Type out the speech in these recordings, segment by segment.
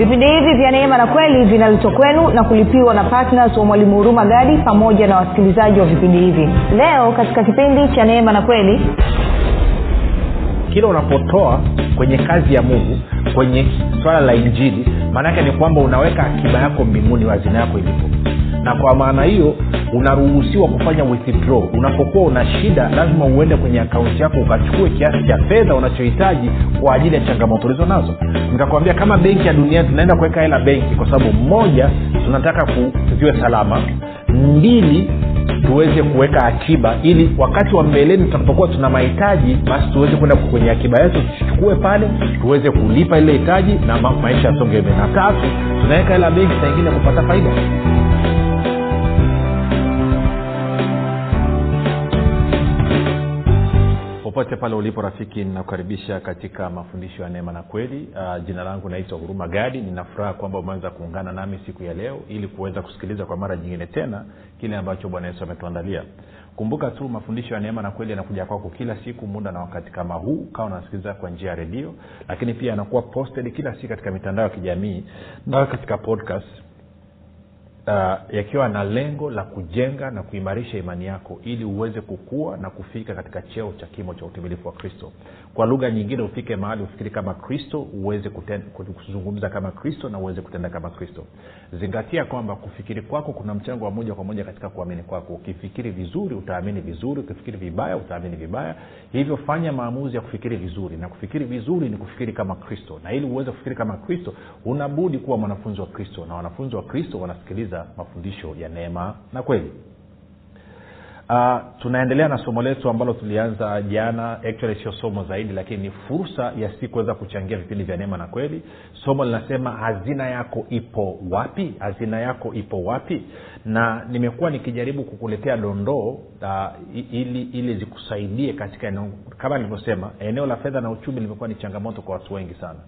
vipindi hivi vya neema na kweli vinaletwa kwenu na kulipiwa na ptns wa mwalimu huruma gadi pamoja na wasikilizaji wa vipindi hivi. Leo katika kipindi cha neema na kweli kila unapotoa kwenye kazi ya mungu kwenye swala la injili maanaake ni kwamba unaweka akiba yako mbinguni wazina yako ilipo na kwa maana hiyo unaruhusiwa kufanya withdraw. Unapokuwa una shida lazima uende kwenye akaunti yako ukachukue kiasi cha fedha unachohitaji kwa ajili ya changamoto ulizo nazo nikakwambia kama benki ya dunia tunaenda kuweka hela benki kwa sababu moja tunataka ziwe salama. Mbili tuweze kuweka akiba ili wakati wa mbeleni tutakapokuwa tuna mahitaji basi tuweze kwenda kwenye akiba yetu tuchukue pale tuweze kulipa ile hitaji na ma- maisha yasonge mbele. Na tatu tunaweka hela benki saingine kupata faida popote pale ulipo rafiki ninakukaribisha katika mafundisho ya neema na kweli. Uh, jina langu naitwa huruma gadi. Ninafuraha kwamba umeweza kuungana nami siku ya leo ili kuweza kusikiliza kwa mara nyingine tena kile ambacho bwana yesu ametuandalia. Kumbuka tu mafundisho ya neema na kweli yanakuja kwako kila siku muda na wakati kama huu. Kawa unasikiliza kwa njia ya redio lakini pia yanakuwa posted kila siku katika mitandao ya kijamii na katika podcast uh, yakiwa na lengo la kujenga na kuimarisha imani yako ili uweze kukua na kufika katika cheo cha kimo cha utimilifu wa kristo kwa lugha nyingine ufike mahali ufikiri kama kristo uweze kuzungumza kama kristo na uweze kutenda kama kristo. Zingatia kwamba kufikiri kwako kuna mchango wa moja kwa moja katika kuamini kwako. Ukifikiri vizuri utaamini vizuri. Ukifikiri vibaya utaamini vibaya. Hivyo fanya maamuzi ya kufikiri vizuri. Na kufikiri vizuri ni kufikiri kama kristo. Na ili uweze kufikiri kama kristo unabudi kuwa mwanafunzi wa kristo. Na wanafunzi wa kristo wanasikiliza mafundisho ya neema na kweli uh, tunaendelea na somo letu ambalo tulianza jana. Actually sio somo zaidi lakini ni fursa ya si kuweza kuchangia vipindi vya neema na kweli. Somo linasema hazina yako ipo wapi? Hazina yako ipo wapi? Na nimekuwa nikijaribu kukuletea dondoo uh, ili ili zikusaidie katika eneo kama nilivyosema eneo la fedha na uchumi limekuwa ni changamoto kwa watu wengi sana.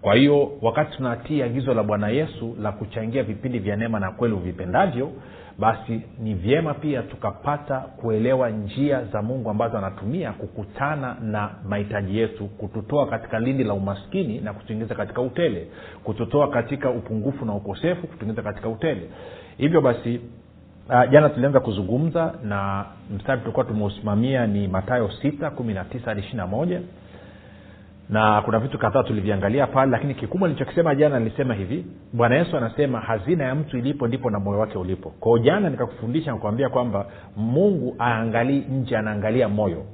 Kwa hiyo wakati tunatii agizo la bwana yesu la kuchangia vipindi vya neema na kweli uvipendavyo basi ni vyema pia tukapata kuelewa njia za mungu ambazo anatumia kukutana na mahitaji yetu kututoa katika lindi la umaskini na kutuingiza katika utele kututoa katika upungufu na ukosefu kutuingiza katika utele. Hivyo basi uh, jana tulianza kuzungumza na mstari tulikuwa tumeusimamia ni matayo sita kumi na tisa hadi ishiri na kuna vitu kadhaa tuliviangalia pale lakini kikubwa nilichokisema jana nilisema hivi. Bwana yesu anasema hazina ya mtu ilipo ndipo na moyo wake ulipo. Kwao jana nikakufundisha nikuambia kwamba mungu aangalii nje anaangalia moyo.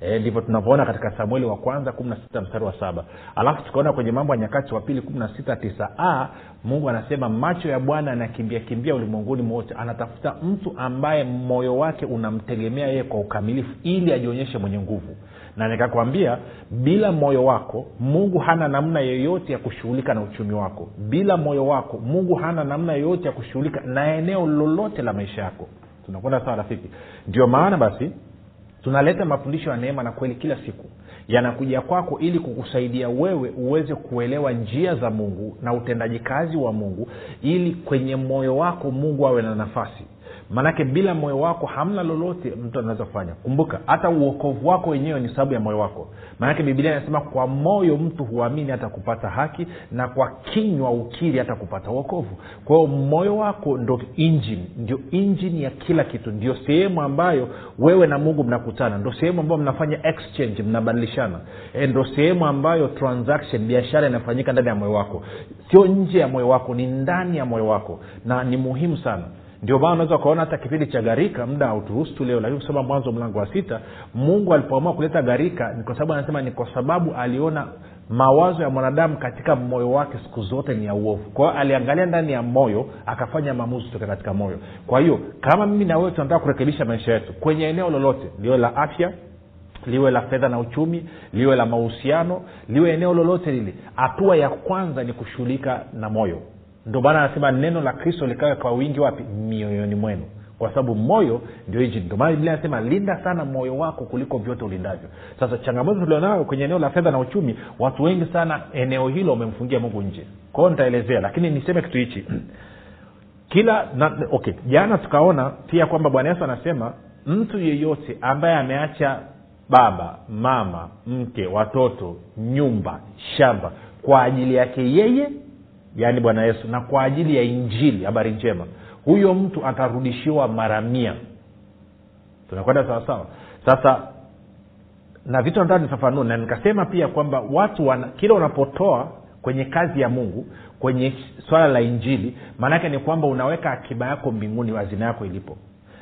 E, tunavyoona katika samueli wa kwanza kumi mstari wa saba. Alafu tukaona kwenye mambo ya nyakati wa pili a mungu anasema macho ya bwana anakimbia kimbia ulimwenguni mwote. Anatafuta mtu ambaye moyo wake unamtegemea yeye kwa ukamilifu ili ajionyeshe mwenye nguvu na nikakwambia bila moyo wako mungu hana namna yoyote ya kushughulika na uchumi wako. Bila moyo wako mungu hana namna yoyote ya kushughulika na eneo lolote la maisha yako. Tunakwenda sawa rafiki? Ndio maana basi tunaleta mafundisho ya neema na kweli kila siku. Yanakuja kwako ili kukusaidia wewe uweze kuelewa njia za mungu na utendaji kazi wa mungu ili kwenye moyo wako mungu awe na nafasi maanake bila moyo wako hamna lolote mtu anaweza kufanya. Kumbuka hata uokovu wako wenyewe ni sababu ya moyo wako. Maanake bibilia inasema kwa moyo mtu huamini hata kupata haki na kwa kinywa ukiri hata kupata uokovu kwa hiyo moyo wako ndo injini ndio injini ya kila kitu. Ndio sehemu ambayo wewe na mungu mnakutana. Ndo sehemu ambayo mnafanya exchange mnabadilishana. E, ndo sehemu ambayo transaction biashara inafanyika ndani ya moyo wako. Sio nje ya moyo wako ni ndani ya moyo wako. Na ni muhimu sana ndio maana unaweza ukaona hata kipindi cha gharika muda hauturuhusu tu leo lakini kusoma mwanzo mlango wa sita mungu alipoamua kuleta gharika ni kwa sababu anasema ni kwa sababu aliona mawazo ya mwanadamu katika moyo wake siku zote ni ya uovu. Kwa hiyo aliangalia ndani ya moyo akafanya maamuzi kutoka katika moyo. Kwa hiyo kama mimi na wewe tunataka kurekebisha maisha yetu kwenye eneo lolote liwe la afya liwe la fedha na uchumi liwe la mahusiano liwe eneo lolote lile hatua ya kwanza ni kushughulika na moyo ndio maana anasema neno la kristo likawe kwa wingi wapi? Mioyoni mwenu. Kwa sababu moyo ndio injini ndio maana anasema linda sana moyo wako kuliko vyote ulindavyo. Sasa changamoto tulionayo kwenye eneo la fedha na uchumi watu wengi sana eneo hilo wamemfungia mungu nje. Kwa hiyo nitaelezea lakini niseme kitu hichi. Kila na, okay jana tukaona pia kwamba bwana yesu anasema mtu yeyote ambaye ameacha baba mama mke watoto nyumba shamba kwa ajili yake yeye yaani bwana yesu na kwa ajili ya injili habari njema huyo mtu atarudishiwa mara mia. Tunakwenda sawasawa sasa na vitu nataka nifafanue na nikasema pia kwamba watu wana, kila unapotoa kwenye kazi ya mungu kwenye swala la injili maanaake ni kwamba unaweka akiba yako mbinguni hazina yako ilipo.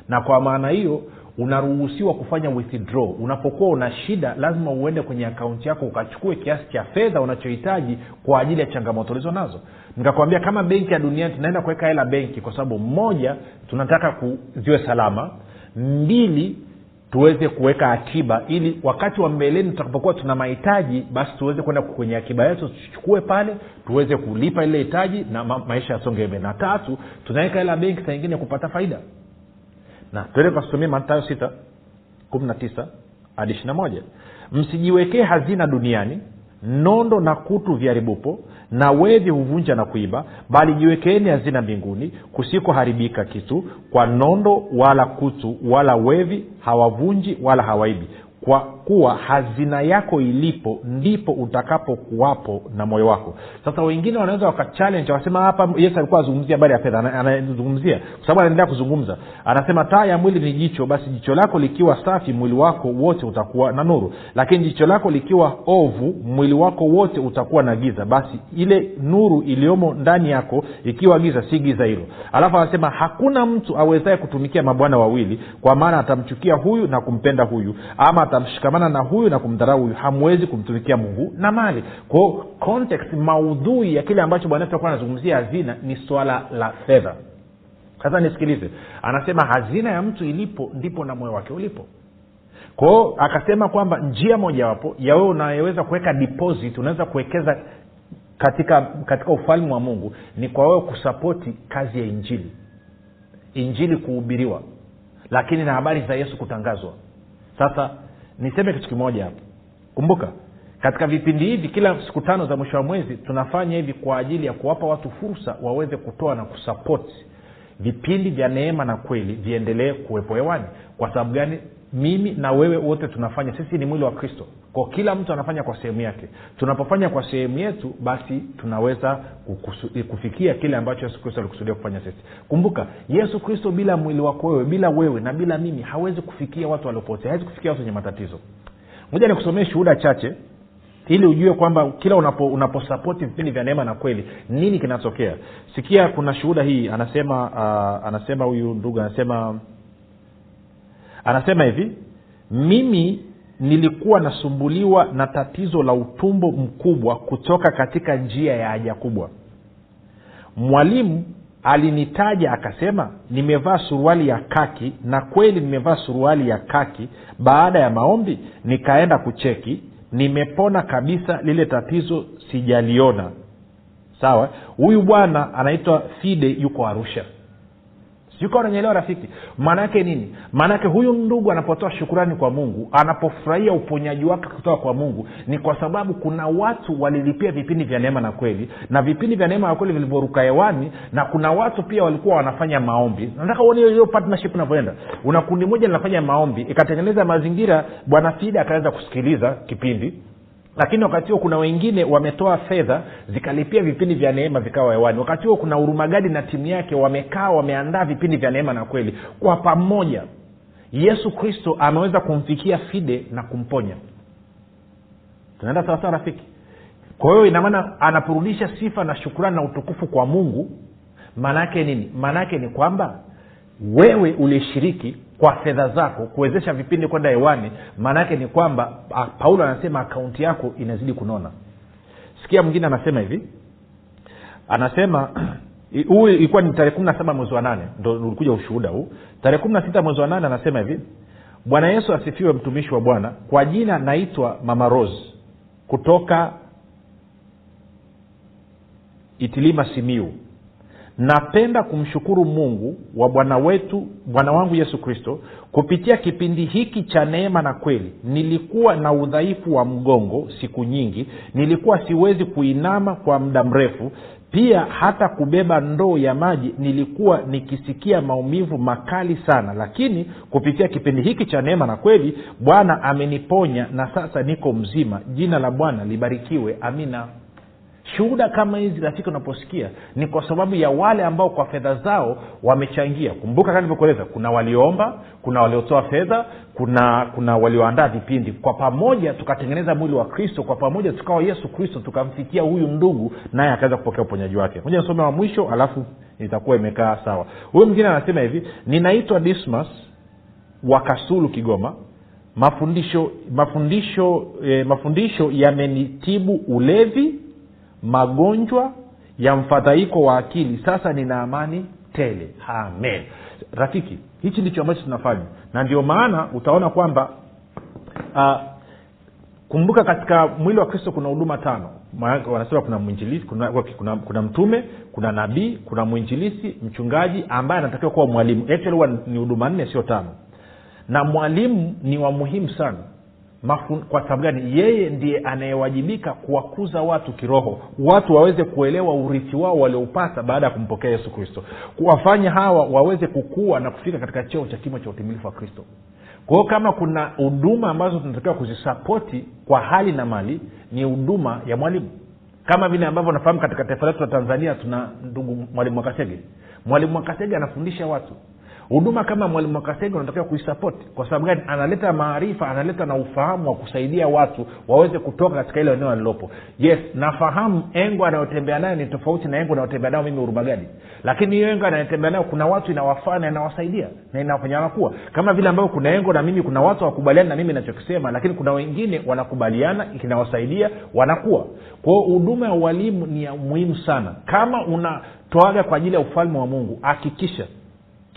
Na kwa maana hiyo unaruhusiwa kufanya withdraw. Unapokuwa una shida lazima uende kwenye akaunti yako ukachukue kiasi cha fedha unachohitaji kwa ajili ya changamoto ulizo nazo nikakwambia kama benki ya duniani tunaenda kuweka hela benki kwa sababu moja tunataka ku, ziwe salama. Mbili tuweze kuweka akiba ili wakati wa mbeleni tutakapokuwa tuna mahitaji basi tuweze kwenda kwenye akiba yetu tuchukue pale tuweze kulipa ile hitaji na ma- maisha yasonge mbele. Na tatu tunaweka hela benki saa ingine kupata faida na tuende tukasomia matayo sita kumi na tisa hadi ishiri na moja. Msijiwekee hazina duniani nondo na kutu vyaribupo na wevi huvunja na kuiba bali jiwekeeni hazina mbinguni kusikoharibika kitu kwa nondo wala kutu wala wevi hawavunji wala hawaibi kwa kuwa hazina yako ilipo ndipo utakapokuwapo na moyo wako. Sasa wengine wanaweza wakachallenge wakasema hapa yesu alikuwa azungumzia habari ya fedha anazungumzia. Kwa sababu anaendelea kuzungumza. Anasema taa ya mwili ni jicho basi jicho lako likiwa safi mwili wako wote utakuwa na nuru. Lakini jicho lako likiwa ovu mwili wako wote utakuwa na giza. Basi ile nuru iliyomo ndani yako ikiwa giza si giza hilo. Alafu anasema hakuna mtu awezaye kutumikia mabwana wawili kwa maana atamchukia huyu na kumpenda huyu ama atamshikamana na huyu na kumdharau huyu hamwezi kumtumikia mungu na mali. Kwao context maudhui ya kile ambacho bwana yesu anazungumzia hazina ni swala la fedha. Sasa nisikilize anasema hazina ya mtu ilipo ndipo na moyo wake ulipo. Kwao akasema kwamba njia mojawapo ya wewe unayeweza kuweka deposit unaweza kuwekeza katika katika ufalme wa mungu ni kwa wewe kusapoti kazi ya injili. Injili kuhubiriwa. Lakini na habari za yesu kutangazwa. Sasa niseme kitu kimoja hapo. Kumbuka katika vipindi hivi kila siku tano za mwisho wa mwezi tunafanya hivi kwa ajili ya kuwapa watu fursa waweze kutoa na kusapoti vipindi vya neema na kweli viendelee kuwepo hewani. Kwa sababu gani? Mimi na wewe wote tunafanya sisi ni mwili wa kristo kwa kila mtu anafanya kwa sehemu yake. Tunapofanya kwa sehemu yetu basi tunaweza kukusu, kufikia kile ambacho yesu kristo alikusudia kufanya sisi. Kumbuka yesu kristo bila mwili wako wewe bila wewe na bila mimi hawezi kufikia watu waliopotea hawezi kufikia watu wenye matatizo. Moja nikusomee shuhuda chache ili ujue kwamba kila unapo unaposapoti vipindi vya neema na kweli nini kinatokea. Sikia kuna shuhuda hii anasema uh, anasema huyu ndugu anasema anasema hivi mimi nilikuwa nasumbuliwa na tatizo la utumbo mkubwa kutoka katika njia ya haja kubwa. Mwalimu alinitaja akasema nimevaa suruali ya kaki na kweli nimevaa suruali ya kaki. Baada ya maombi nikaenda kucheki. Nimepona kabisa lile tatizo sijaliona. Sawa huyu bwana anaitwa fide yuko arusha sijuka rafiki rafiki? Maanaake nini? Maanaake huyu ndugu anapotoa shukurani kwa mungu anapofurahia uponyaji wake kutoka kwa mungu ni kwa sababu kuna watu walilipia vipindi vya neema na kweli na vipindi vya neema na kweli vilivyoruka hewani na kuna watu pia walikuwa wanafanya maombi. Nataka uone hiyo partnership unavyoenda una kundi moja linafanya maombi ikatengeneza mazingira bwana fida akaweza kusikiliza kipindi lakini wakati huo kuna wengine wametoa fedha zikalipia vipindi vya neema vikawa hewani. Wakati huo kuna urumagadi na timu yake wamekaa wameandaa vipindi vya neema na kweli. Kwa pamoja yesu kristo ameweza kumfikia fide na kumponya. Tunaenda sawasawa rafiki? Kwa hiyo inamaana anaporudisha sifa na shukurani na utukufu kwa mungu maanaake nini? Maanaake ni kwamba wewe ulishiriki kwa fedha zako kuwezesha vipindi kwenda hewani maanaake ni kwamba paulo anasema akaunti yako inazidi kunona. Sikia mwingine anasema hivi. Anasema huu ilikuwa ni tarehe kumi na saba mwezi wa nane ndo ulikuja ushuhuda huu. Tarehe kumi na sita mwezi wa nane anasema hivi. Bwana yesu asifiwe mtumishi wa bwana. Kwa jina naitwa mama rose kutoka itilima simiu napenda kumshukuru mungu wa bwana wetu bwana wangu yesu kristo kupitia kipindi hiki cha neema na kweli. Nilikuwa na udhaifu wa mgongo siku nyingi. Nilikuwa siwezi kuinama kwa muda mrefu. Pia hata kubeba ndoo ya maji nilikuwa nikisikia maumivu makali sana. Lakini kupitia kipindi hiki cha neema na kweli bwana ameniponya na sasa niko mzima. Jina la bwana libarikiwe. Amina shuhuda kama hizi rafiki unaposikia ni kwa sababu ya wale ambao kwa fedha zao wamechangia. Kumbuka kama nilivyokueleza kuna walioomba kuna waliotoa fedha kuna kuna walioandaa vipindi. Kwa pamoja tukatengeneza mwili wa kristo kwa pamoja tukawa yesu kristo tukamfikia huyu ndugu naye akaweza kupokea uponyaji wake. Moja nisome wa mwisho alafu itakuwa imekaa sawa. Huyu mwingine anasema hivi ninaitwa dismas wa kasulu kigoma. Mafundisho mafundisho eh, mafundisho yamenitibu ulevi magonjwa ya mfadhaiko wa akili sasa nina amani tele. Amen. Rafiki hichi ndicho ambacho tunafanya. Na ndio maana utaona kwamba uh, kumbuka katika mwili wa kristo kuna huduma tano. Wanasema kuna mwinjilisi kuna, kuna, kuna mtume kuna nabii kuna mwinjilisi mchungaji ambaye anatakiwa kuwa mwalimu. Actually huwa ni huduma nne sio tano. Na mwalimu ni wa muhimu sana Kwa sababu gani? Yeye ndiye anayewajibika kuwakuza watu kiroho watu waweze kuelewa urithi wao walioupata baada ya kumpokea yesu kristo kuwafanya hawa waweze kukua na kufika katika cheo cha kimo cha utimilifu wa kristo. Kwa hiyo kama kuna huduma ambazo tunatakiwa kuzisapoti kwa hali na mali ni huduma ya mwalimu. Kama vile ambavyo nafahamu katika taifa letu la tanzania tuna ndugu mwalimu wakasege mwalimu wakasege anafundisha watu huduma kama mwalimu wakasege unatakiwa kuisapoti kwa sababu gani? Analeta maarifa analeta na ufahamu wa kusaidia watu waweze kutoka katika ile eneo alilopo. Yes nafahamu engo anayotembea nayo ni tofauti na engo anayotembea nayo mimi urumagadi lakini hiyo engo anayotembea nayo kuna watu inawafaa na inawasaidia na inawafanya wanakuwa kama vile ambavyo kuna engo na mimi kuna watu hawakubaliani na mimi nachokisema lakini kuna wengine wanakubaliana kinawasaidia wanakuwa kwao huduma ya ualimu ni ya muhimu sana. Kama unatoaga kwa ajili ya ufalme wa mungu hakikisha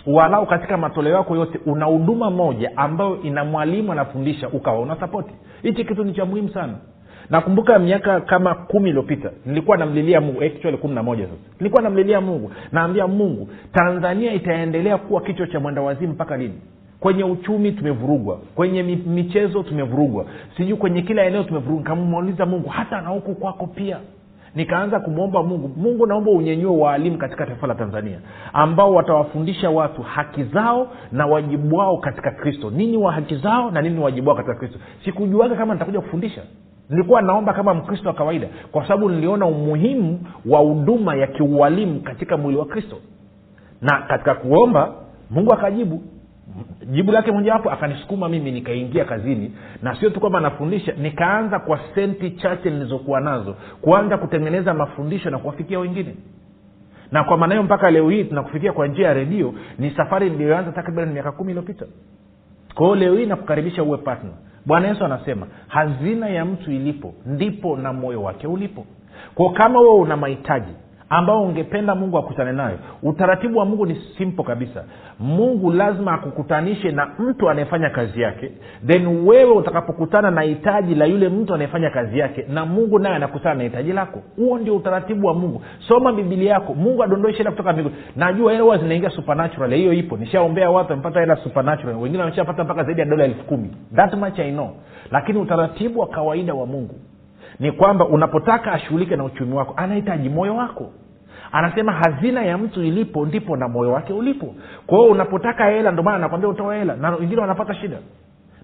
walau katika matoleo yako yote una huduma moja ambayo ina mwalimu anafundisha ukawa una sapoti hichi kitu ni cha muhimu sana. Nakumbuka miaka kama kumi iliyopita nilikuwa namlilia mungu actually kumi na moja sasa. Nilikuwa namlilia mungu. Naambia mungu tanzania itaendelea kuwa kichwa cha mwendawazimu mpaka lini? Kwenye uchumi tumevurugwa kwenye michezo tumevurugwa sijui kwenye kila eneo tumevurugwa. Kamuuliza mungu hata na huku kwako pia nikaanza kumwomba mungu. Mungu naomba unyenyue waalimu katika taifa la tanzania ambao watawafundisha watu haki zao na wajibu wao katika kristo. Nini wa haki zao na nini wajibu wao katika kristo? Sikujuaga kama nitakuja kufundisha. Nilikuwa naomba kama mkristo wa kawaida kwa sababu niliona umuhimu wa huduma ya kiualimu katika mwili wa kristo. Na katika kuomba mungu akajibu jibu lake mojawapo akanisukuma mimi nikaingia kazini na sio tu kwamba nafundisha nikaanza kwa senti chache nilizokuwa nazo kuanza kutengeneza mafundisho na kuwafikia wengine. Na kwa maana hiyo mpaka leo hii tunakufikia kwa njia ya redio ni safari niliyoanza takriban miaka kumi iliyopita. Kwa leo hii nakukaribisha uwe partner. Bwana yesu anasema hazina ya mtu ilipo ndipo na moyo wake ulipo. Kwao kama wewe una mahitaji ambao ungependa mungu akutane nayo. Utaratibu wa mungu ni simple kabisa. Mungu lazima akukutanishe na mtu anayefanya kazi yake. Then wewe utakapokutana na hitaji la yule mtu anayefanya kazi yake na mungu naye anakutana na hitaji lako. Huo ndio utaratibu wa mungu. Soma bibilia yako. Mungu adondoe shida kutoka mbinguni. Najua hela zinaingia supernatural. Hiyo ipo. Nishaombea watu wamepata hela supernatural. Wengine wameshapata mpaka zaidi ya dola elfu kumi. That much I know. Lakini utaratibu wa kawaida wa mungu ni kwamba unapotaka ashughulike na uchumi wako anahitaji moyo wako. Anasema hazina ya mtu ilipo ndipo na moyo wake ulipo. Kwa hiyo unapotaka hela ndio maana nakwambia utoa hela. Na wengine wanapata shida.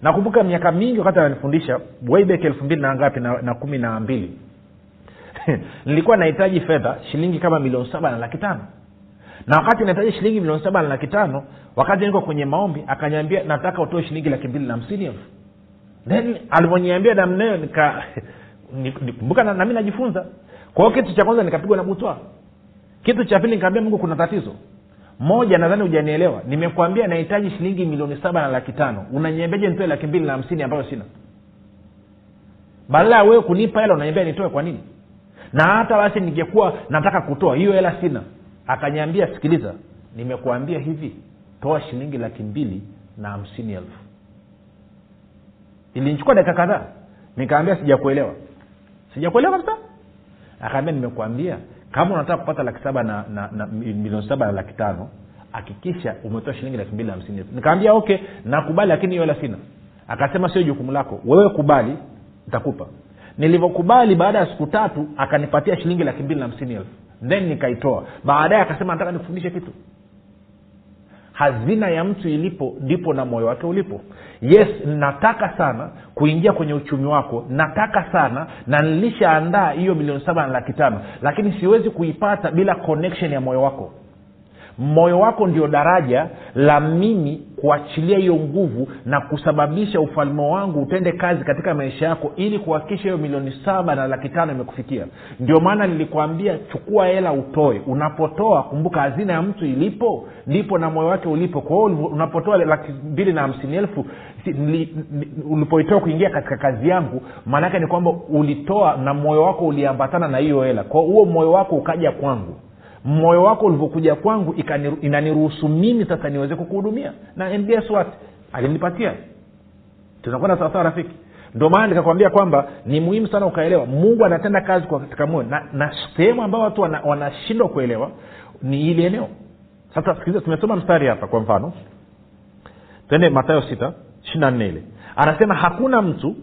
Nakumbuka miaka mingi wakati ananifundisha wayback elfu mbili na ngapi na, kumi na mbili. Nilikuwa nahitaji fedha shilingi kama milioni saba na laki tano. Na wakati nahitaji shilingi milioni saba na laki tano wakati niko kwenye maombi akanyambia nataka utoe shilingi laki mbili na hamsini elfu. Then alivyoniambia namneo nika kumbuka na, nami najifunza. Kwa hiyo kitu cha kwanza nikapigwa na butwa. Kitu cha pili nikaambia mungu kuna tatizo. Moja nadhani hujanielewa. Nimekwambia nahitaji shilingi milioni saba na laki tano. Unaniambiaje nitoe laki mbili na hamsini ambayo sina? Badala ya wewe kunipa hela unaniambia nitoe kwa nini? Na hata basi ningekuwa nataka kutoa hiyo hela sina. Akanyambia sikiliza nimekuambia hivi toa shilingi laki mbili na hamsini elfu. Ilinichukua dakika kadhaa. Nikaambia sijakuelewa sijakuelewa kabisa. Akaambia nimekuambia kama unataka kupata laki saba na, na, na milioni saba na laki tano hakikisha umetoa shilingi laki mbili na hamsini. Nikaambia okay nakubali lakini hiyo hela sina. Akasema sio jukumu lako. Wewe kubali ntakupa nilivyokubali baada ya siku tatu akanipatia shilingi laki mbili na hamsini elfu. Then nikaitoa. Baadaye akasema nataka nikufundishe kitu hazina ya mtu ilipo ndipo na moyo wake ulipo. Yes nataka sana kuingia kwenye uchumi wako nataka sana na nilishaandaa hiyo milioni saba na laki tano lakini siwezi kuipata bila connection ya moyo wako moyo wako ndio daraja la mimi kuachilia hiyo nguvu na kusababisha ufalme wangu utende kazi katika maisha yako ili kuhakikisha hiyo milioni saba na laki tano imekufikia. Ndio maana nilikwambia chukua hela utoe. Unapotoa kumbuka hazina ya mtu ilipo ndipo na moyo wake ulipo. Kwa hiyo unapotoa laki mbili na hamsini elfu ulipoitoa kuingia katika kazi yangu maanaake ni kwamba ulitoa na moyo wako uliambatana na hiyo hela. Kwao huo moyo wako ukaja kwangu moyo wako ulivyokuja kwangu inaniruhusu mimi sasa niweze kukuhudumia. Na mbs wat alinipatia. Tunakwenda sawasawa rafiki. Ndio maana nikakwambia kwamba ni muhimu sana ukaelewa. Mungu anatenda kazi katika moyo. Na, na sehemu ambayo watu wanashindwa wana kuelewa ni ili eneo. Sasa sikiliza tumesoma mstari hapa kwa mfano. Twende matayo sita ishiri na nne ile. Anasema hakuna mtu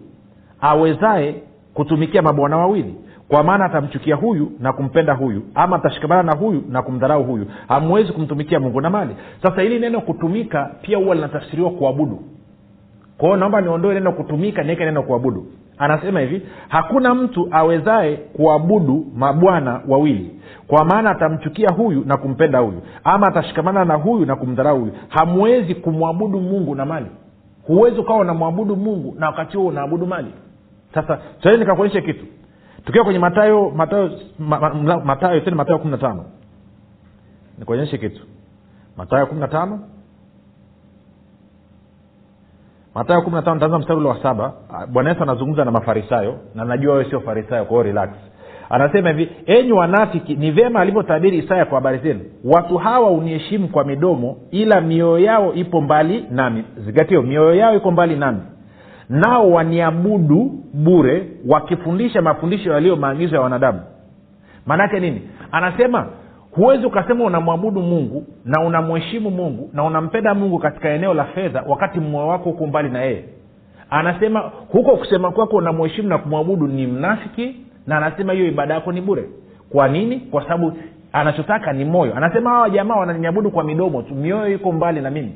awezaye kutumikia mabwana wawili kwa maana atamchukia huyu na kumpenda huyu ama atashikamana na huyu na kumdharau huyu. Hamwezi kumtumikia mungu na mali. Sasa hili neno kutumika pia huwa linatafsiriwa kuabudu. Kwao naomba niondoe neno kutumika niweke neno kuabudu. Anasema hivi hakuna mtu awezaye kuabudu mabwana wawili. Kwa maana atamchukia huyu na kumpenda huyu ama atashikamana na huyu na kumdharau huyu. Hamwezi kumwabudu mungu na mali. Huwezi ukawa unamwabudu mungu na wakati huo unaabudu mali. Sasa sahii nikakuonyesha kitu tukiwa kwenye matayo matayo ma, ma, matayo tena matayo kumi na tano. Nikuonyeshe kitu. Matayo kumi na tano. Matayo kumi na tano taanza mstari ule wa saba. Bwana yesu anazungumza na mafarisayo na najua wewe sio farisayo kwa hiyo relax. Anasema hivi enyi wanafiki ni vyema alivyotabiri isaya kwa habari zenu. Watu hawa uniheshimu kwa midomo ila mioyo yao ipo mbali nami. Zingatio mioyo yao iko mbali nami nao waniabudu bure wakifundisha mafundisho yaliyo maagizo ya wanadamu. Maanaake nini? Anasema huwezi ukasema unamwabudu mungu na unamheshimu mungu na unampenda mungu katika eneo la fedha wakati mmoyo wako huko mbali na yeye. Anasema huko kusema kwako unamheshimu na kumwabudu ni mnafiki na anasema hiyo ibada yako ni bure. Kwa nini? Kwa sababu anachotaka ni moyo. Anasema hawa jamaa wananiabudu kwa midomo tu mioyo iko mbali na mimi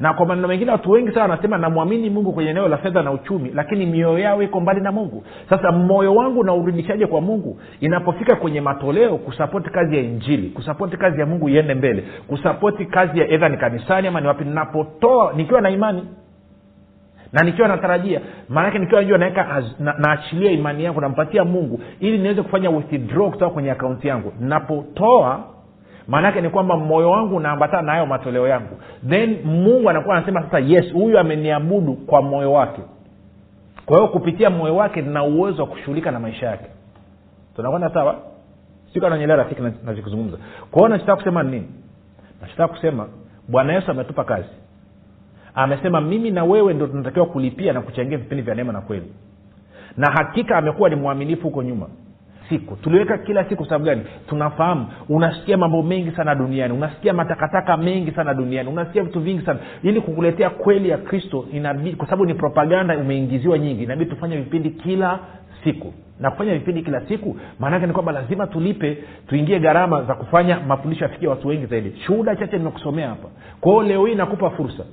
na kwa maneno mengine watu wengi sana wanasema namwamini mungu kwenye eneo la fedha na uchumi lakini mioyo yao iko mbali na mungu. Sasa moyo wangu naurudishaje kwa mungu? Inapofika kwenye matoleo kusapoti kazi ya injili kusapoti kazi ya mungu iende mbele kusapoti kazi ya edha ni kanisani ama ni wapi ninapotoa nikiwa na imani. Na nikiwa natarajia maanake nikiwa najua naweka na, imani yangu nampatia mungu ili niweze kufanya withdraw kutoka kwenye akaunti yangu. Napotoa maanaake ni kwamba moyo wangu unaambatana na hayo matoleo yangu. Then mungu anakuwa anasema sasa yes huyu ameniabudu kwa moyo wake. Kwa hiyo kupitia moyo wake nina uwezo wa kushughulika na maisha yake. Tunakwenda sawa? Sikananyelea rafiki nachokizungumza. Kwa hiyo nachotaka kusema nini? Nachotaka kusema bwana yesu ametupa kazi. Amesema mimi na wewe ndo tunatakiwa kulipia na kuchangia vipindi vya neema na kweli. Na hakika amekuwa ni mwaminifu huko nyuma siku. Tuliweka kila siku sababu gani? Tunafahamu. Unasikia mambo mengi sana duniani. Unasikia matakataka mengi sana duniani. Unasikia vitu vingi sana. Ili kukuletea kweli ya kristo inabidi kwa sababu ni propaganda umeingiziwa nyingi. Inabidi tufanye vipindi kila siku. Na kufanya vipindi kila siku maanake ni kwamba lazima tulipe tuingie gharama za kufanya mafundisho yafikia watu wengi zaidi. Shuhuda chache nimekusomea hapa. Kwao leo hii nakupa fursa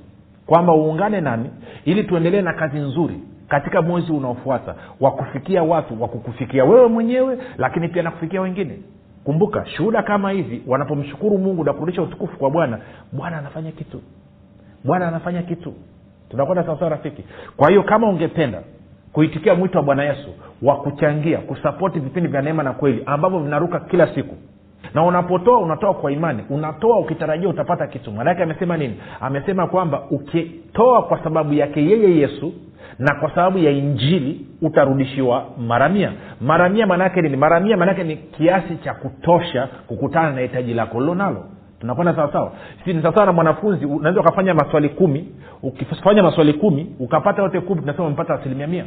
kwamba uungane nami ili tuendelee na kazi nzuri katika mwezi unaofuata wa kufikia watu wa kukufikia wewe mwenyewe lakini pia na kufikia wengine. Kumbuka shuhuda kama hivi wanapomshukuru mungu na kurudisha utukufu kwa bwana bwana anafanya kitu. Bwana anafanya kitu. Tunakwenda sawasawa rafiki? Kwa hiyo kama ungependa kuitikia mwito wa bwana yesu wa kuchangia kusapoti vipindi vya neema na kweli ambavyo vinaruka kila siku na unapotoa unatoa kwa imani. Unatoa ukitarajia utapata kitu. Maanake amesema nini? Amesema kwamba ukitoa kwa sababu yake yeye yesu na kwa sababu ya injili utarudishiwa maramia maramia mara mia maanaake nini? Maramia maanaake ni kiasi cha kutosha kukutana na hitaji lako lilo nalo tunakwenda sawasawa si ni sawasawa na mwanafunzi unaweza ukafanya maswali kumi. Ukifanya maswali kumi ukapata yote kumi tunasema umepata asilimia mia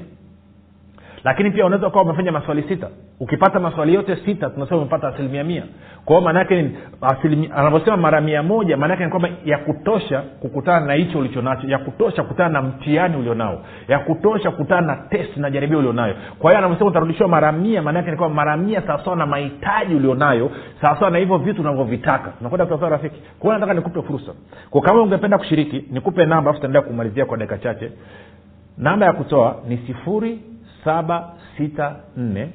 lakini pia unaweza ukawa umefanya maswali sita. Ukipata maswali yote sita tunasema umepata asilimia mia. Kwa hiyo maanaake anavyosema mara mia moja maanaake ni kwamba ya kutosha kukutana na hicho ulichonacho ya kutosha kukutana na mtihani ulionao. Ya kutosha kukutana na test na jaribio ulionayo. Kwa hiyo anavyosema utarudishiwa mara mia maanaake ni kwamba mara mia sawasawa na mahitaji ulionayo sawasawa na hivyo vitu unavyovitaka. Tunakwenda sawasawa rafiki. Kwao nataka nikupe fursa. Kwa kama ungependa kushiriki nikupe namba afu taendelea kumalizia kwa dakika chache. Namba ya kutoa ni sifuri saba sita nne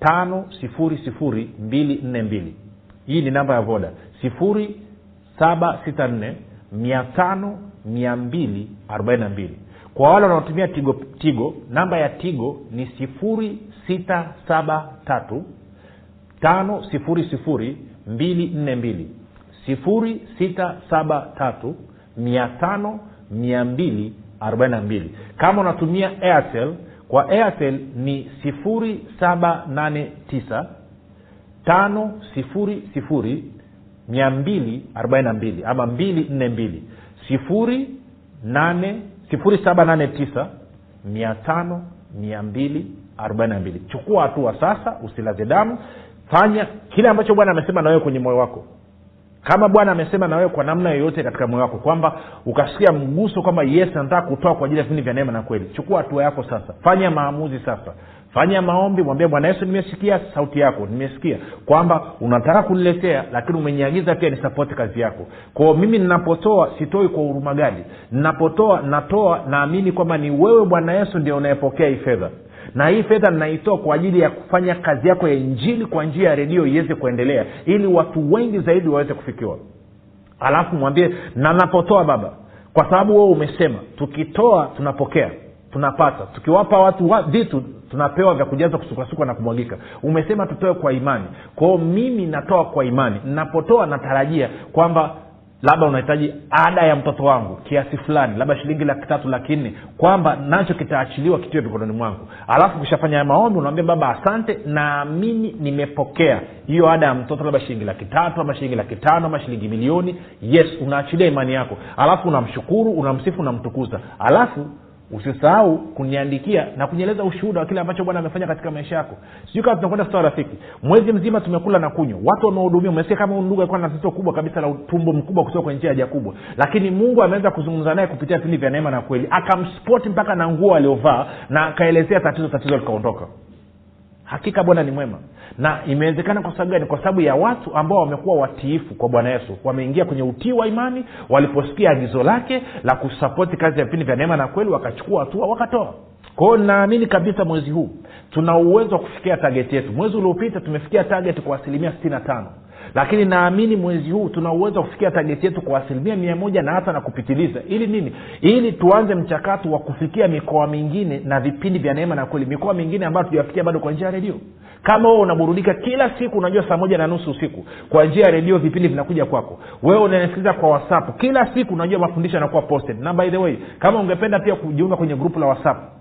tano sifuri sifuri mbili nne mbili. Hii ni namba ya voda. sifuri saba sita nne mia tano mia mbili arobaini na mbili. Kwa wale wanaotumia tigo, tigo namba ya tigo ni sifuri sita saba tatu tano sifuri sifuri mbili nne mbili. sifuri sita saba tatu mia tano mia mbili arobaini na mbili. Kama unatumia airtel kwa airtel ni sifuri saba nane tisa tano sifuri ama mbili nne mbili sifuri nane sifuri chukua hatua sasa usilaze damu fanya kile ambacho bwana amesema na wewe kwenye moyo wako kama bwana amesema na wewe kwa namna yoyote katika moyo wako kwamba ukasikia mguso kwamba yes nataka kutoa kwa ajili ya vipindi vya neema na kweli chukua hatua yako sasa. Fanya maamuzi sasa. Fanya maombi mwambie bwana yesu nimesikia sauti yako nimesikia kwamba unataka kuniletea lakini umeniagiza pia nisapoti kazi yako. Kwao mimi ninapotoa sitoi kwa huruma gadi ninapotoa natoa naamini kwamba ni wewe bwana yesu ndio unayepokea hii fedha na hii fedha ninaitoa kwa ajili ya kufanya kazi yako ya injili kwa njia ya redio iweze kuendelea ili watu wengi zaidi waweze kufikiwa. Alafu mwambie na napotoa baba. Kwa sababu wewe umesema tukitoa tunapokea tunapata. Tukiwapa watu wa, tunapewa vya kujaza kusukasukwa na kumwagika. Umesema tutoe kwa imani. Kwao mimi natoa kwa imani. Napotoa natarajia kwamba labda unahitaji ada ya mtoto wangu kiasi fulani labda shilingi laki tatu laki nne kwamba nacho kitaachiliwa kitiwe mikononi mwangu. Alafu ukishafanya maombi unaambia baba asante naamini nimepokea hiyo ada ya mtoto labda shilingi laki tatu ama shilingi laki tano ama shilingi milioni. Yes unaachilia imani yako. Alafu unamshukuru unamsifu unamtukuza. Alafu usisahau kuniandikia na kunieleza ushuhuda wa kile ambacho bwana amefanya katika maisha yako. Sijui kama tunakwenda sawa rafiki. Mwezi mzima tumekula na kunywa. Watu wamehudumia. Umesikia kama ndugu alikuwa na tatizo kubwa kabisa la utumbo mkubwa kutoka kwenye njia haja kubwa. Lakini mungu ameweza kuzungumza naye kupitia vipindi vya neema na kweli. Akamspoti mpaka na nguo aliovaa na akaelezea tatizo tatizo likaondoka. Hakika bwana ni mwema na imewezekana kwa sababu gani? Kwa sababu ya watu ambao wamekuwa watiifu kwa bwana yesu. Wameingia kwenye utii wa imani waliposikia agizo lake la kusapoti kazi ya vipindi vya neema na kweli wakachukua hatua wakatoa. Kwao naamini kabisa mwezi huu tuna uwezo wa kufikia tageti yetu. Mwezi uliopita tumefikia tageti kwa asilimia sitini na tano. Lakini naamini mwezi huu tuna uwezo wa kufikia tageti yetu kwa asilimia mia moja na hata na kupitiliza. Ili nini? Ili tuanze mchakato wa kufikia mikoa mingine na vipindi vya neema na kweli. Mikoa mingine ambayo tujafikia bado kwa njia ya redio kama wewe unaburudika kila siku unajua saa moja na nusu usiku kwa njia ya redio vipindi vinakuja kwako. Wewe unanisikiliza kwa whatsapp kila siku unajua mafundisho yanakuwa posted. Na by the way kama ungependa pia kujiunga kwenye grupu la whatsapp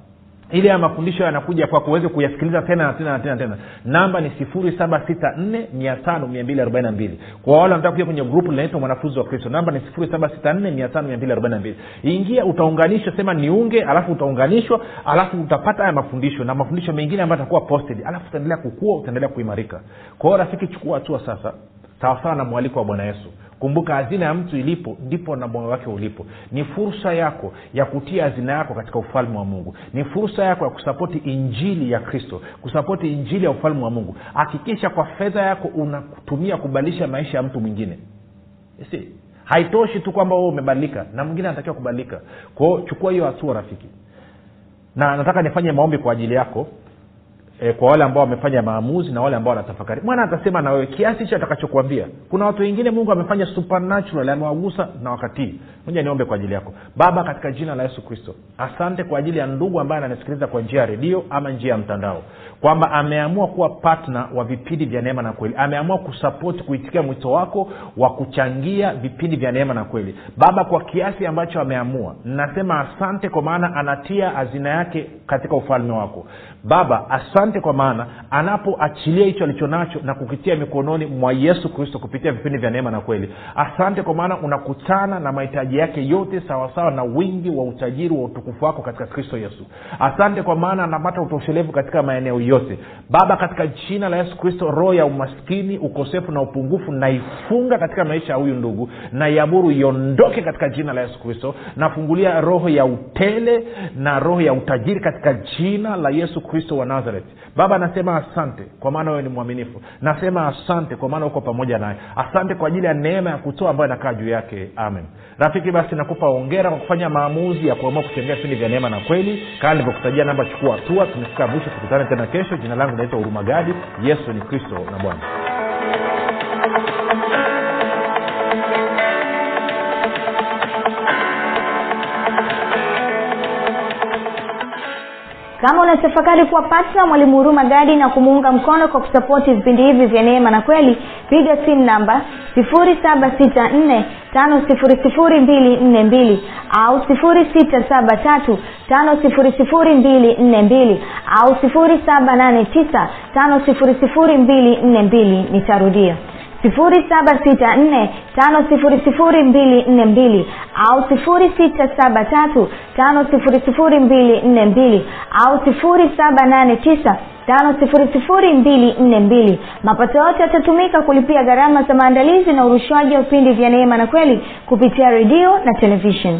ili haya mafundisho yanakuja kwako uweze kuyasikiliza tena na tena na tena tena. Namba ni sifuri saba sita nne mia tano mia mbili arobaini na mbili. Kwa wale wanataka kuja kwenye grupu linaitwa mwanafunzi wa kristo namba ni sifuri saba sita nne mia tano mia mbili arobaini na mbili. Ingia utaunganishwa sema niunge alafu utaunganishwa alafu utapata haya mafundisho na mafundisho mengine ambayo atakuwa posted. Alafu utaendelea kukua utaendelea kuimarika. Kwa hiyo rafiki chukua hatua sasa sawasawa na mwaliko wa bwana yesu. Kumbuka hazina ya mtu ilipo ndipo na moyo wake ulipo. Ni fursa yako ya kutia hazina yako katika ufalme wa mungu. Ni fursa yako ya kusapoti injili ya kristo kusapoti injili ya ufalme wa mungu. Hakikisha kwa fedha yako unatumia kubadilisha maisha ya mtu mwingine. Si haitoshi tu kwamba wewe umebadilika na mwingine anatakiwa kubadilika. Kwao chukua hiyo hatua rafiki. Na nataka nifanye maombi kwa ajili yako e, kwa wale ambao wamefanya maamuzi na wale ambao wanatafakari. Mwana atasema na wewe kiasi hicho atakachokuambia. Kuna watu wengine mungu amefanya supernatural amewagusa na wakatii moja niombe kwa ajili yako. Baba katika jina la yesu kristo asante kwa ajili ya ndugu ambaye ananisikiliza kwa njia ya redio ama njia ya mtandao kwamba ameamua kuwa patna wa vipindi vya neema na kweli. Ameamua kusapoti kuitikia mwito wako wa kuchangia vipindi vya neema na kweli. Baba kwa kiasi ambacho ameamua nasema asante kwa maana anatia hazina yake katika ufalme wako. Baba asante kwa maana anapoachilia hicho alichonacho na kukitia mikononi mwa yesu kristo kupitia vipindi vya neema na kweli. Asante kwa maana unakutana na mahitaji yake yote sawasawa na wingi wa utajiri wa utukufu wako katika kristo yesu. Asante kwa maana anapata utoshelevu katika maeneo yote. Baba katika jina la yesu kristo roho ya umaskini ukosefu na upungufu naifunga katika maisha ya huyu ndugu. Naiamuru iondoke katika jina la yesu kristo. Nafungulia roho ya utele na roho ya utajiri katika jina la yesu kristo wa nazareth. Baba nasema asante kwa maana wewe ni mwaminifu. Nasema asante kwa maana uko pamoja naye. Asante kwa ajili ya neema ya kutoa ambayo inakaa juu yake. Amen rafiki basi nakupa ongera kwa kufanya maamuzi ya kuamua kutembea vipindi vya neema na kweli. Kaa nilivyokutajia namba chukua hatua. Tumefika mwisho tukutane tena kesho. Jina langu naitwa hurumagadi yesu ni kristo na bwana kama unatafakari kuwa patna mwalimu huruma gadi na kumuunga mkono kwa kusapoti vipindi hivi vya neema na kweli piga simu namba 7645242 au 6735242 au 7895242 nitarudia 7645242 au 6735242 au 7895242 mapato yote yatatumika kulipia gharama za maandalizi na urushwaji wa vipindi vya neema na kweli kupitia redio na televishen